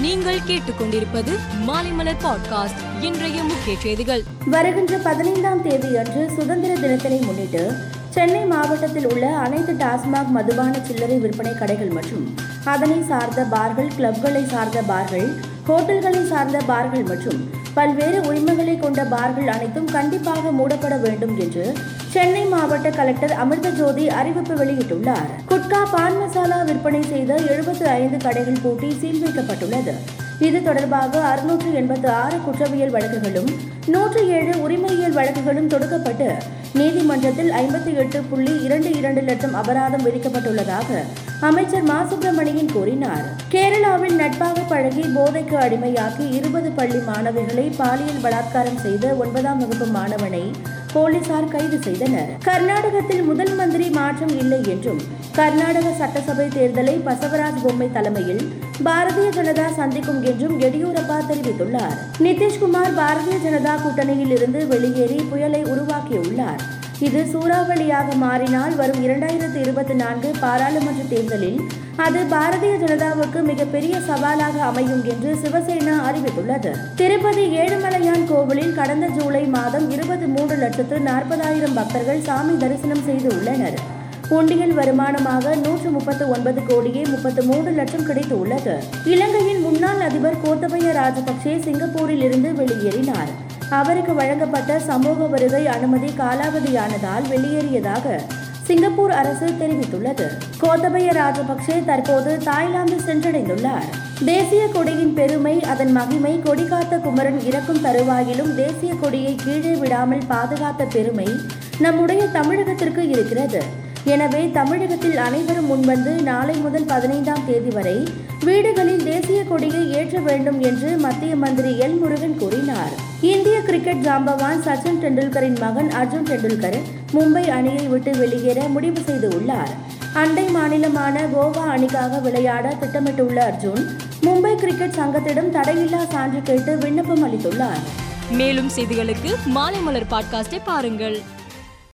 நீங்கள் கேட்டுக்கொண்டிருப்பது மாலைமலர் பாட்காஸ்ட் இன்றைய முக்கிய செய்திகள். வருகின்ற பதினைந்தாம் தேதி அன்று சுதந்திர தினத்தினை முன்னிட்டு சென்னை மாவட்டத்தில் உள்ள அனைத்து டாஸ்மாக் மதுபான சில்லறை விற்பனை கடைகள் மற்றும் அதனை சார்ந்த பார்கள் கிளப்களை சார்ந்த பார்கள் ஹோட்டல்களை சார்ந்த பார்கள் மற்றும் பல்வேறு உரிமைகளை கொண்ட பார்கள் அனைத்தும் கண்டிப்பாக மூடப்பட வேண்டும் என்று சென்னை மாவட்ட கலெக்டர் அமிர்த ஜோதி அறிவிப்பு வெளியிட்டுள்ளார். குட்கா பான் மசாலா விற்பனை செய்த எழுபத்து ஐந்து கடைகள் பூட்டி சீல் வைக்கப்பட்டுள்ளது. இது தொடர்பாக அறுநூற்று எண்பத்து ஆறு குற்றவியல் வழக்குகளும் நூற்று ஏழு உரிமையியல் வழக்குகளும் தொடுக்கப்பட்டு நீதிமன்றத்தில் ஐம்பத்தி எட்டு புள்ளி இரண்டு இரண்டு லட்சம் அபராதம் விதிக்கப்பட்டுள்ளதாக அமைச்சர் மா. சுப்பிரமணியன் கூறினார். கேரளாவில் நட்பாக பழகி போதைக்கு அடிமையாக்கி இருபது பள்ளி மாணவிகளை பாலியல் பலாத்காரம் செய்த ஒன்பதாம் வகுப்பு மாணவனை போலீசார் கைது செய்தனர். கர்நாடகத்தில் முதல் மந்திரி மாற்றம் இல்லை என்றும் கர்நாடக சட்டசபை தேர்தலை பசவராஜ் பொம்மை தலைமையில் பாரதிய ஜனதா சந்திக்கும் என்றும் எடியூரப்பா தெரிவித்துள்ளார். நிதிஷ்குமார் பாரதிய ஜனதா கூட்டணியில் இருந்து வெளியேறி புயலை உருவாக்கியுள்ளார். இது சூறாவளியாக மாறினால் வரும் இரண்டாயிரத்து இருபத்தி நான்கு பாராளுமன்ற தேர்தலில் அது பாரதிய ஜனதாவுக்கு மிகப்பெரிய சவாலாக அமையும் என்று சிவசேனா அறிவித்துள்ளது. திருப்பதி ஏழுமலையான் கோவிலில் கடந்த ஜூலை மாதம் இருபத்தி மூன்று லட்சத்து நாற்பதாயிரம் பக்தர்கள் சாமி தரிசனம் செய்து உள்ளனர். உண்டியல் வருமானமாக நூற்று முப்பத்து ஒன்பது கோடியே முப்பத்து மூன்று லட்சம் கிடைத்து உள்ளது இலங்கையின் முன்னாள் அதிபர் கோத்தபய ராஜபக்சே சிங்கப்பூரில் இருந்து வெளியேறினார். அவருக்கு வழங்கப்பட்ட சமூக வருகை அனுமதி காலாவதியானதால் வெளியேறியதாக சிங்கப்பூர் அரசு தெரிவித்துள்ளது. கோத்தபய ராஜபக்சே தற்போது தாய்லாந்து சென்றடைந்துள்ளார். தேசிய கொடியின் பெருமை அதன் மகிமை கொடிகாத்த குமரன் இறக்கும் தருவாயிலும் தேசிய கொடியை கீழே விடாமல் பாதுகாத்த பெருமை நம்முடைய தமிழகத்திற்கு இருக்கிறது. எனவே தமிழகத்தில் அனைவரும் முன்வந்து நாளை முதல் பதினைந்தாம் தேதி வரை வீடுகளில் தேசிய கொடியை ஏற்ற வேண்டும் என்று மத்திய மந்திரி எல் முருகன் கூறினார். இந்திய கிரிக்கெட் ஜாம்பவான் சச்சின் டெண்டுல்கரின் மகன் அர்ஜுன் டெண்டுல்கர் மும்பை அணியை விட்டு வெளியேற முடிவு செய்து உள்ளார் அண்டை மாநிலமான கோவா அணிக்காக விளையாட திட்டமிட்டுள்ள அர்ஜுன் மும்பை கிரிக்கெட் சங்கத்திடம் தடையில்லா சான்று கேட்டு விண்ணப்பம் அளித்துள்ளார். மேலும் செய்திகளுக்கு மாலைமலர் பாட்காஸ்டை பாருங்கள்.